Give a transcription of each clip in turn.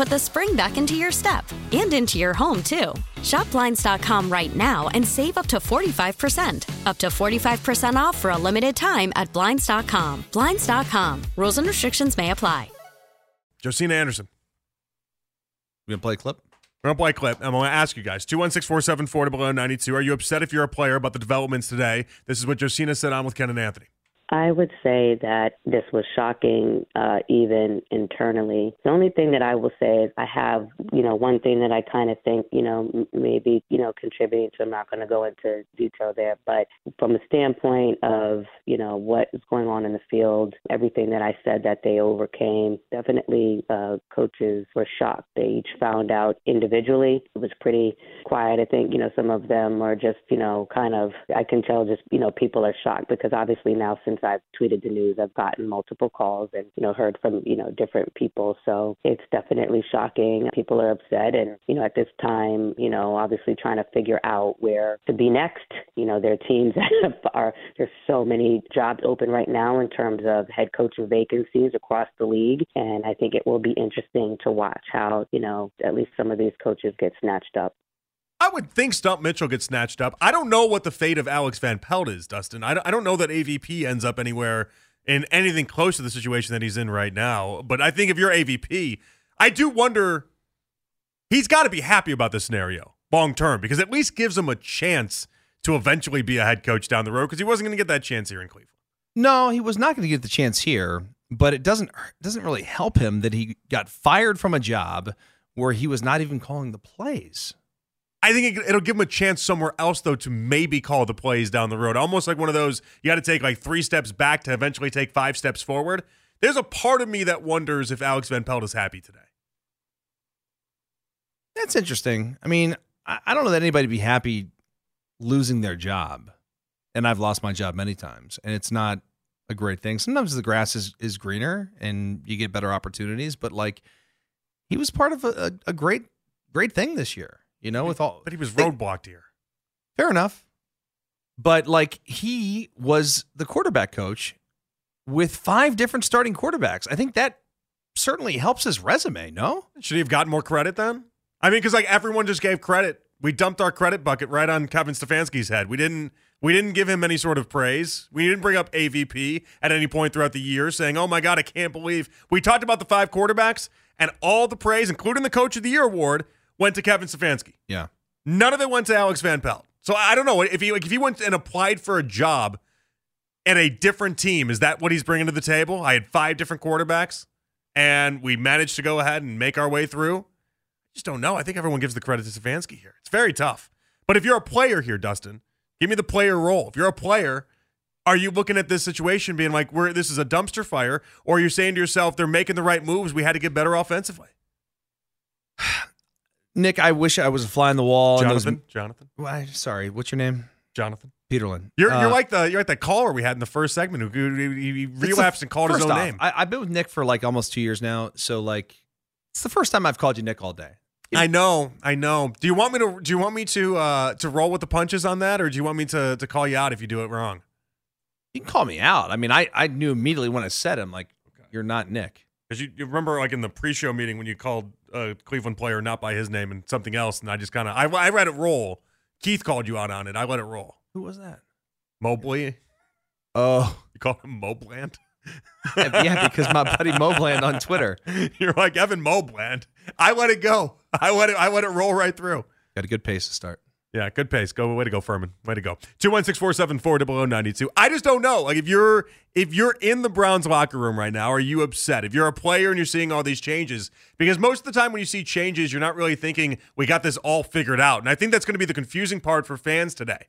put the spring back into your step and into your home, too. Shop Blinds.com right now and save up to 45%. Up to 45% off for a limited time at Blinds.com. Blinds.com. Rules and restrictions may apply. Josina Anderson. We gonna play a clip? We're gonna play a clip. I'm gonna ask you guys. 216-474 below 92. Are you upset if you're a player about the developments today? This is what Josina said on with Ken and Anthony. I would say that this was shocking, uh, even internally. The only thing that I will say is I have, you know, one thing that I kind of think, you know, maybe, you know, contributing to. I'm not going to go into detail there, but from a standpoint of, you know, what is going on in the field, everything that I said that they overcame, definitely uh, coaches were shocked. They each found out individually. It was pretty quiet. I think, you know, some of them are just, you know, kind of, I can tell just, you know, people are shocked because obviously now since I've tweeted the news, I've gotten multiple calls and, you know, heard from, you know, different people. So it's definitely shocking. People are upset. And, you know, at this time, you know, obviously trying to figure out where to be next. You know, there are teams that are, there's so many jobs open right now in terms of head coaching vacancies across the league. And I think it will be interesting to watch how, you know, at least some of these coaches get snatched up. I would think Stump Mitchell gets snatched up. I don't know what the fate of Alex Van Pelt is, Dustin. I don't, know that AVP ends up anywhere in anything close to the situation that he's in right now. But I think if you're AVP, I do wonder he's got to be happy about this scenario long term because at least gives him a chance to eventually be a head coach down the road because he wasn't going to get that chance here in Cleveland. No, he was not going to get the chance here, but it doesn't doesn't really help him that he got fired from a job where he was not even calling the plays. I think it, it'll give him a chance somewhere else, though, to maybe call the plays down the road. Almost like one of those you got to take like three steps back to eventually take five steps forward. There's a part of me that wonders if Alex Van Pelt is happy today. That's interesting. I mean, I, don't know that anybody would be happy losing their job. And I've lost my job many times, and it's not a great thing. Sometimes the grass is, is greener and you get better opportunities, but like he was part of a, a great, great thing this year, you know, with all. But he was roadblocked here. Fair enough. But like he was the quarterback coach with five different starting quarterbacks. I think that certainly helps his resume, no? Should he have gotten more credit then? I mean, because like everyone just gave credit. We dumped our credit bucket right on Kevin Stefanski's head. We didn't. We didn't give him any sort of praise. We didn't bring up AVP at any point throughout the year, saying, "Oh my God, I can't believe." We talked about the five quarterbacks, and all the praise, including the Coach of the Year award, went to Kevin Stefanski. Yeah. None of it went to Alex Van Pelt. So I don't know if he like if he went and applied for a job at a different team. Is that what he's bringing to the table? I had five different quarterbacks, and we managed to go ahead and make our way through. I just don't know. I think everyone gives the credit to Stefanski here. It's very tough. But if you're a player here, Dustin, give me the player role. If you're a player, are you looking at this situation being like, "We're this is a dumpster fire," or you're saying to yourself, "They're making the right moves. We had to get better offensively." Nick, I wish I was a fly on the wall. and those- Jonathan, Jonathan, Well, sorry, what's your name? Jonathan. Peterlin. You're, Uh, you're like the you're like the caller we had in the first segment who who- he, he it's the- relapsed and called his own off, name. I, I've been with Nick for like almost two years now, so like it's the first time I've called you Nick all day. I know, I know. Do you want me to do you want me to uh to roll with the punches on that, or do you want me to to call you out if you do it wrong? You can call me out. I mean, I, I knew immediately when I said it, I'm like, you're not Nick. Because you, you remember, like in the pre-show meeting when you called a Cleveland player not by his name and something else, and I just kind of I, I let it roll. Keith called you out on it. I let it roll. Who was that? Mobley, Oh, you called him Mobland. yeah, because my buddy Mobland on Twitter You're like Evan Mobland. I let it go. I let it. I let it roll right through. got a good pace to start. Yeah, good pace. Go way to go, Furman. Way to go. Two one six four seven four oh oh double ninety two. I just don't know. Like if you're if you're in the Browns locker room right now, are you upset? If you're a player and you're seeing all these changes, because most of the time when you see changes, you're not really thinking we got this all figured out. And I think that's going to be the confusing part for fans today.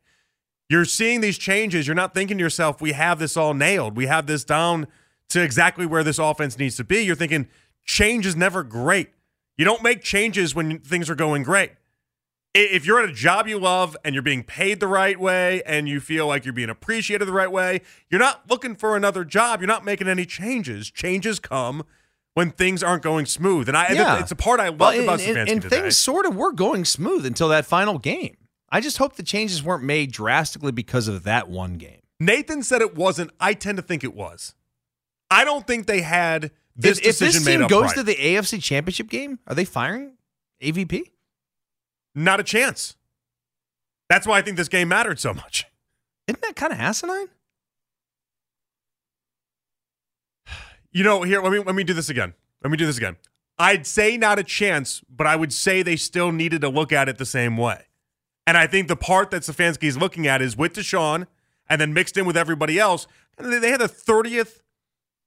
You're seeing these changes, you're not thinking to yourself, we have this all nailed. We have this down to exactly where this offense needs to be. You're thinking change is never great. You don't make changes when things are going great if you're at a job you love and you're being paid the right way and you feel like you're being appreciated the right way, you're not looking for another job. You're not making any changes. Changes come when things aren't going smooth. And I Yeah. it's a part I love Well, about and, and, and things sort of were going smooth until that final game. I just hope the changes weren't made drastically because of that one game. Nathan said it wasn't. I tend to think it was. I don't think they had this if, if this made team goes right. to the AFC Championship game, are they firing AVP? Not a chance. That's why I think this game mattered so much. Isn't that kind of asinine? You know, here let me let me do this again. Let me do this again. I'd say not a chance, but I would say they still needed to look at it the same way. And I think the part that Stefanski is looking at is with Deshaun and then mixed in with everybody else. They had the 30th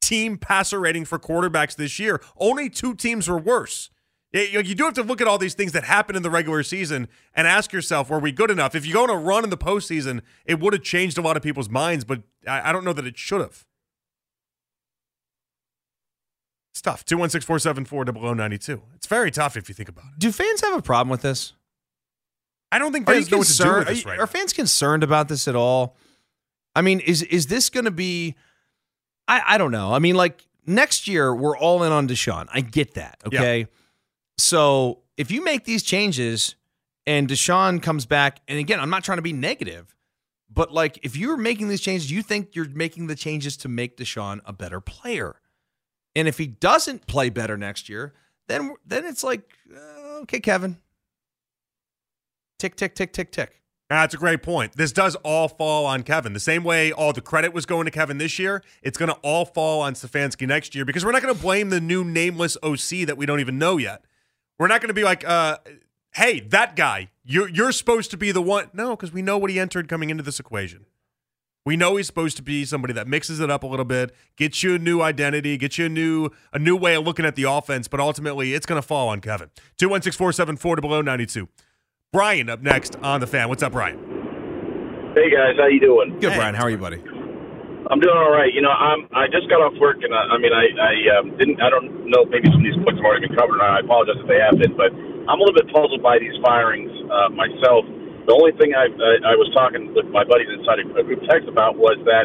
team passer rating for quarterbacks this year. Only two teams were worse. You you do have to look at all these things that happened in the regular season and ask yourself, were we good enough? If you go on a run in the postseason, it would have changed a lot of people's minds, but I, I don't know that it should have. It's tough. 216 474 0092. It's very tough if you think about it. Do fans have a problem with this? I don't think Are fans know what to do with Are, this you- right are fans concerned about this at all? I mean, is is this going to be? I I don't know. I mean, like next year we're all in on Deshaun. I get that. Yeah. So if you make these changes and Deshaun comes back, and again, I'm not trying to be negative, but like if you're making these changes, you think you're making the changes to make Deshaun a better player, and if he doesn't play better next year, then then it's like, uh, okay, Kevin, tick tick tick tick tick. That's a great point. This does all fall on Kevin. The same way all the credit was going to Kevin this year, it's going to all fall on Stefanski next year because we're not going to blame the new nameless OC that we don't even know yet. We're not going to be like, uh, hey, that guy, you're, you're supposed to be the one. No, because we know what he entered coming into this equation. We know he's supposed to be somebody that mixes it up a little bit, gets you a new identity, gets you a new a new way of looking at the offense, but ultimately it's going to fall on Kevin. 216 474 below 92. Brian up next on the fan. What's up, Brian? Hey guys, how you doing? Good, Hey. Brian. How are you, buddy? I'm doing all right. You know, I'm I just got off work and I, I mean I I um, didn't I don't know maybe some of these points have already been covered. And I apologize if they have been, but I'm a little bit puzzled by these firings uh, myself. The only thing I, I I was talking with my buddies inside a, group text about was that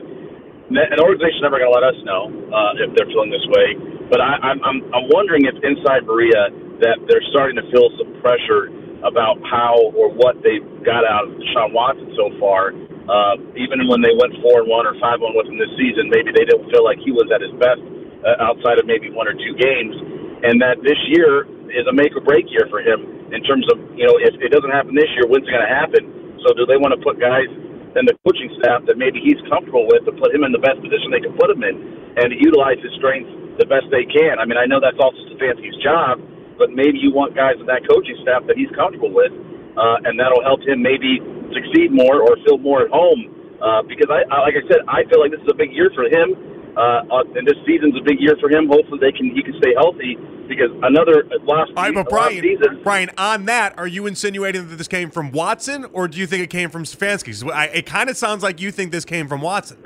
an organization's never going to let us know uh, if they're feeling this way. But I, I'm I'm I'm wondering if inside Berea that they're starting to feel some pressure about how or what they got out of Deshaun Watson so far. Uh, even when they went four and one or five one with him this season, maybe they didn't feel like he was at his best uh, outside of maybe one or two games, and that this year is a make or break year for him in terms of you know if it doesn't happen this year, when's it going to happen? So do they want to put guys and the coaching staff that maybe he's comfortable with to put him in the best position they can put him in and utilize his strengths the best they can. I mean, I know that's also Stefanski's job, but maybe you want guys in that coaching staff that he's comfortable with, uh, and that'll help him maybe succeed more or feel more at home. Uh, because I, I, like I said, I feel like this is a big year for him, uh, uh, and this season's a big year for him. Hopefully, they can he can stay healthy because another lost, All right, but Brian, season. Brian, on that, are you insinuating that this came from Watson, or do you think it came from Stefanski? I- It kind of sounds like you think this came from Watson.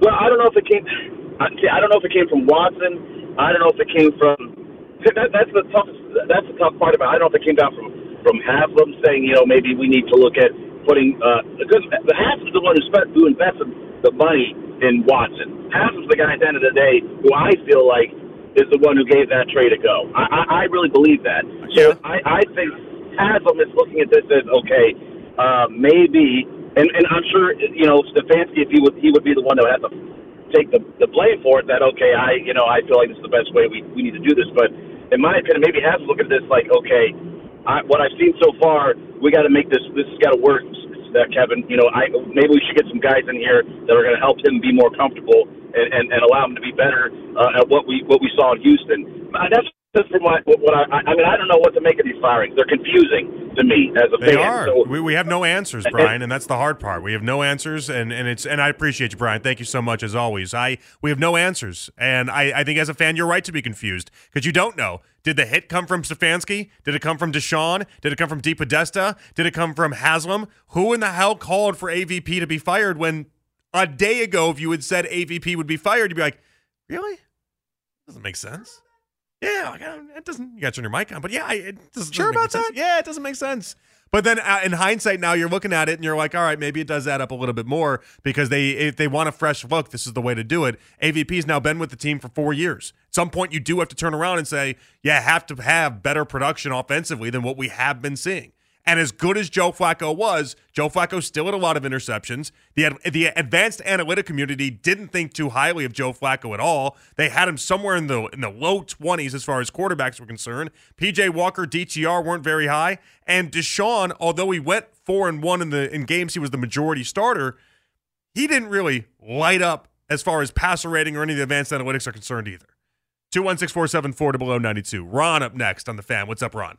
Well, I don't know if it came. I I don't know if it came from Watson. I don't know if it came from. That, that's the tough. That's the tough part about. it. I don't know if it came down from from Haslam saying, you know, maybe we need to look at putting uh, because the Haslam's the one who spent who invested the money in Watson. Haslam's the guy at the end of the day who I feel like is the one who gave that trade a go. I, I, I really believe that. So Yeah. I, I think Haslam is looking at this as okay, uh, maybe, and, and I'm sure you know Stefanski if he would he would be the one that would have to take the, the blame for it. That okay, I you know I feel like this is the best way we we need to do this. But in my opinion, maybe has to look at this like okay, I, what I've seen so far, we got to make this. This has got to work. Uh, Kevin, you know, I maybe we should get some guys in here that are going to help him be more comfortable and, and, and allow him to be better uh, at what we what we saw in Houston. Uh, that's just from what, what I I mean. I don't know what to make of these firings. They're confusing to me as a They fan. are. So, we, we have no answers, Brian, and that's the hard part. We have no answers, and, and it's and I appreciate you, Brian. Thank you so much as always. I we have no answers, and I, I think as a fan, you're right to be confused because you don't know. Did the hit come from Stefanski? Did it come from Deshaun? Did it come from DePodesta? Did it come from Haslam? Who in the hell called for AVP to be fired when a day ago, if you had said AVP would be fired, you'd be like, really? Doesn't make sense. Yeah, like, uh, it doesn't. You got to turn your mic on, but yeah, it doesn't. Sure doesn't make about sense. that? Yeah, it doesn't make sense. But then, uh, in hindsight, now you're looking at it and you're like, all right, maybe it does add up a little bit more because they, if they want a fresh look, this is the way to do it. AVP's now been with the team for four years. At some point, you do have to turn around and say, yeah, have to have better production offensively than what we have been seeing. And as good as Joe Flacco was, Joe Flacco still had a lot of interceptions. The the advanced analytic community didn't think too highly of Joe Flacco at all. They had him somewhere in the in the low 20s as far as quarterbacks were concerned. PJ Walker, DTR weren't very high, and Deshaun, although he went 4 and 1 in the in games he was the majority starter, he didn't really light up as far as passer rating or any of the advanced analytics are concerned either. 216-474 to below 92. Ron up next on the fan. What's up, Ron?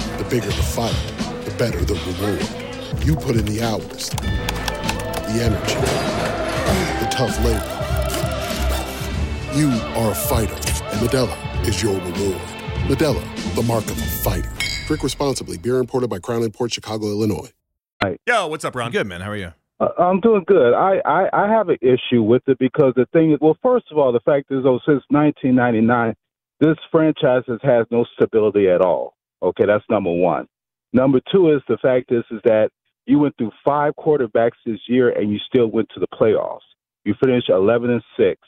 the bigger the fight, the better the reward. You put in the hours, the energy, the tough labor. You are a fighter, and Modelo is your reward. Modelo, the mark of a fighter. Drink responsibly. Beer imported by Crown Port Chicago, Illinois. Hi. Yo, what's up, Ron? Good man. How are you? Uh, I'm doing good. I, I, I have an issue with it because the thing is, well, first of all, the fact is, though, since 1999, this franchise has had no stability at all. Okay, that's number one. Number two is the fact is, is that you went through five quarterbacks this year and you still went to the playoffs. You finished 11 and six.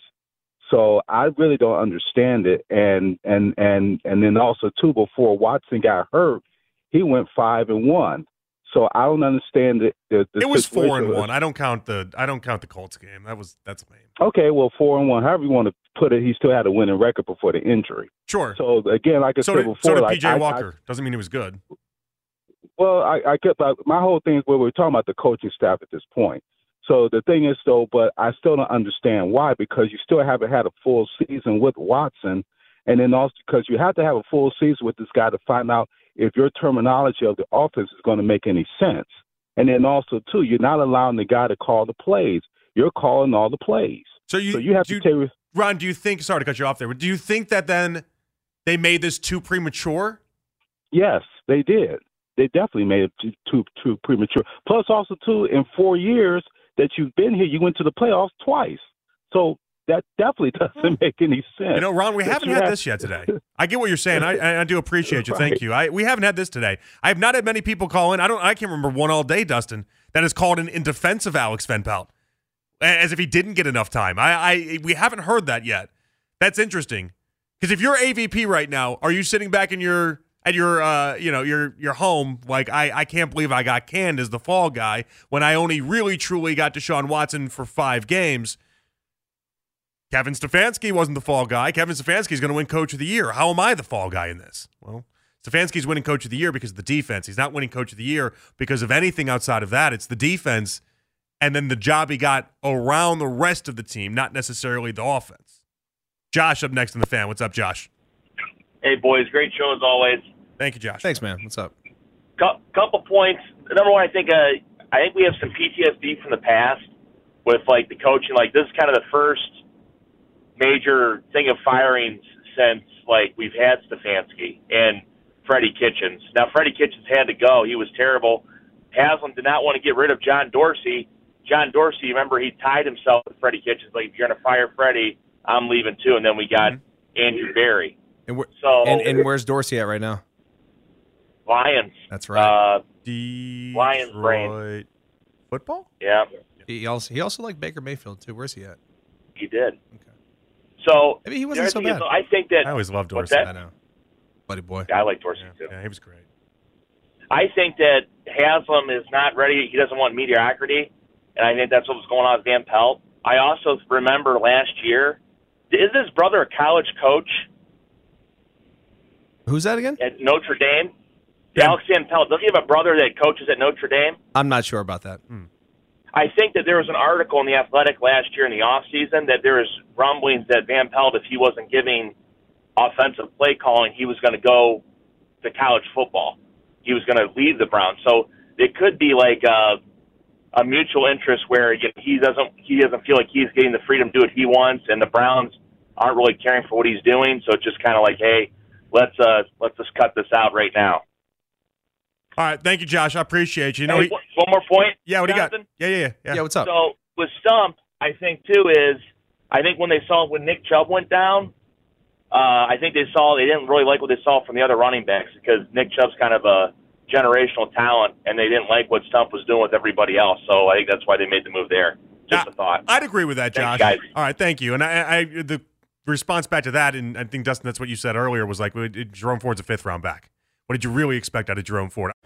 So I really don't understand it. And and and and then also too, before Watson got hurt, he went five and one. So I don't understand the. the, the It was four and one. I don't count the I don't count the Colts game. That was that's lame. Okay, well, four and one, however you want to put it, he still had a winning record before the injury. Sure. So again, like I So said did, before, so did like, PJ I- I- Walker. Doesn't mean he was good. well, I, I like, my whole thing is where we're talking about the coaching staff at this point. So the thing is, though, but I still don't understand why because you still haven't had a full season with Watson, and then also because you have to have a full season with this guy to find out if your terminology of the offense is going to make any sense. And then also too, you're not allowing the guy to call the plays. You're calling all the plays. So you so you have do to take. Ron, do you think sorry to cut you off there, but do you think that then they made this too premature? Yes, they did. They definitely made it too, too too premature. Plus, also too, in four years that you've been here, you went to the playoffs twice. So that definitely doesn't mm-hmm. make any sense. You know, Ron, we haven't had have- this yet today. I get what you're saying. I, I- do appreciate you. Thank Right. you. I we haven't had this today. I have not had many people call in. I don't. I can't remember one all day, Dustin, that has called in in defense of Alex Van Pelt, as if he didn't get enough time. I, I we haven't heard that yet. That's interesting because if you're AVP right now, are you sitting back in your at your uh you know your your home like I I can't believe I got canned as the fall guy when I only really truly got Deshaun Watson for five games. Kevin Stefanski wasn't the fall guy. Kevin Stefanski is going to win Coach of the Year. How am I the fall guy in this? Well, Stefanski's winning Coach of the Year because of the defense. He's not winning Coach of the Year because of anything outside of that. It's the defense and then the job he got around the rest of the team, not necessarily the offense. Josh up next in the fan. What's up, Josh? Hey, boys, great show as always. Thank you, Josh. Thanks, man. What's up? Cou- couple points. Number one, I think uh, I think we have some PTSD from the past with like the coaching. Like this is kind of the first major thing of firings since like we've had Stefanski and Freddie Kitchens. Now Freddie Kitchens had to go; he was terrible. Haslam did not want to get rid of John Dorsey. John Dorsey, remember, he tied himself with Freddie Kitchens. Like, if you're going to fire Freddie, I'm leaving too. And then we got Andrew Berry. And, where, So and, and where's Dorsey at right now? Lions. That's right. Uh, Lions brain. Detroit football? Yeah, he also he also liked Baker Mayfield too. Where's he at? he did. Okay. So I mean, he wasn't so thing is, bad. I think that I always loved Dorsey. that? I know, buddy boy. I like Dorsey Yeah, too. yeah, he was great. I think that Haslam is not ready. He doesn't want mediocrity, and I think that's what was going on with Van Pelt. I also remember last year. Is his brother a college coach Who's that again? at Notre Dame? Yeah. Alex Van Pelt. Doesn't he have a brother that coaches at Notre Dame? I'm not sure about that. Hmm. I think that there was an article in the Athletic last year in the off season that there was rumblings that Van Pelt, if he wasn't giving offensive play calling, he was going to go to college football. He was going to leave the Browns. So it could be like a, a mutual interest where you know, he doesn't he doesn't feel like he's getting the freedom to do what he wants, and the Browns aren't really caring for what he's doing. So it's just kind of like, hey, let's uh let's just cut this out right now. All right, thank you, Josh. I appreciate you. You know, Hey, he- one one more point. yeah, what do you got? Yeah, yeah, yeah. yeah. Yeah, what's up? So with Stump, I think too is I think when they saw when Nick Chubb went down, uh, I think they saw they didn't really like what they saw from the other running backs because Nick Chubb's kind of a generational talent, and they didn't like what Stump was doing with everybody else. So I think that's why they made the move there. Just Uh, a thought. I'd agree with that, Josh. All right, thank you. And I, I, the response back to that, and I think Dustin, that's what you said earlier, was like Jerome Ford's a fifth round back. What did you really expect out of Jerome Ford?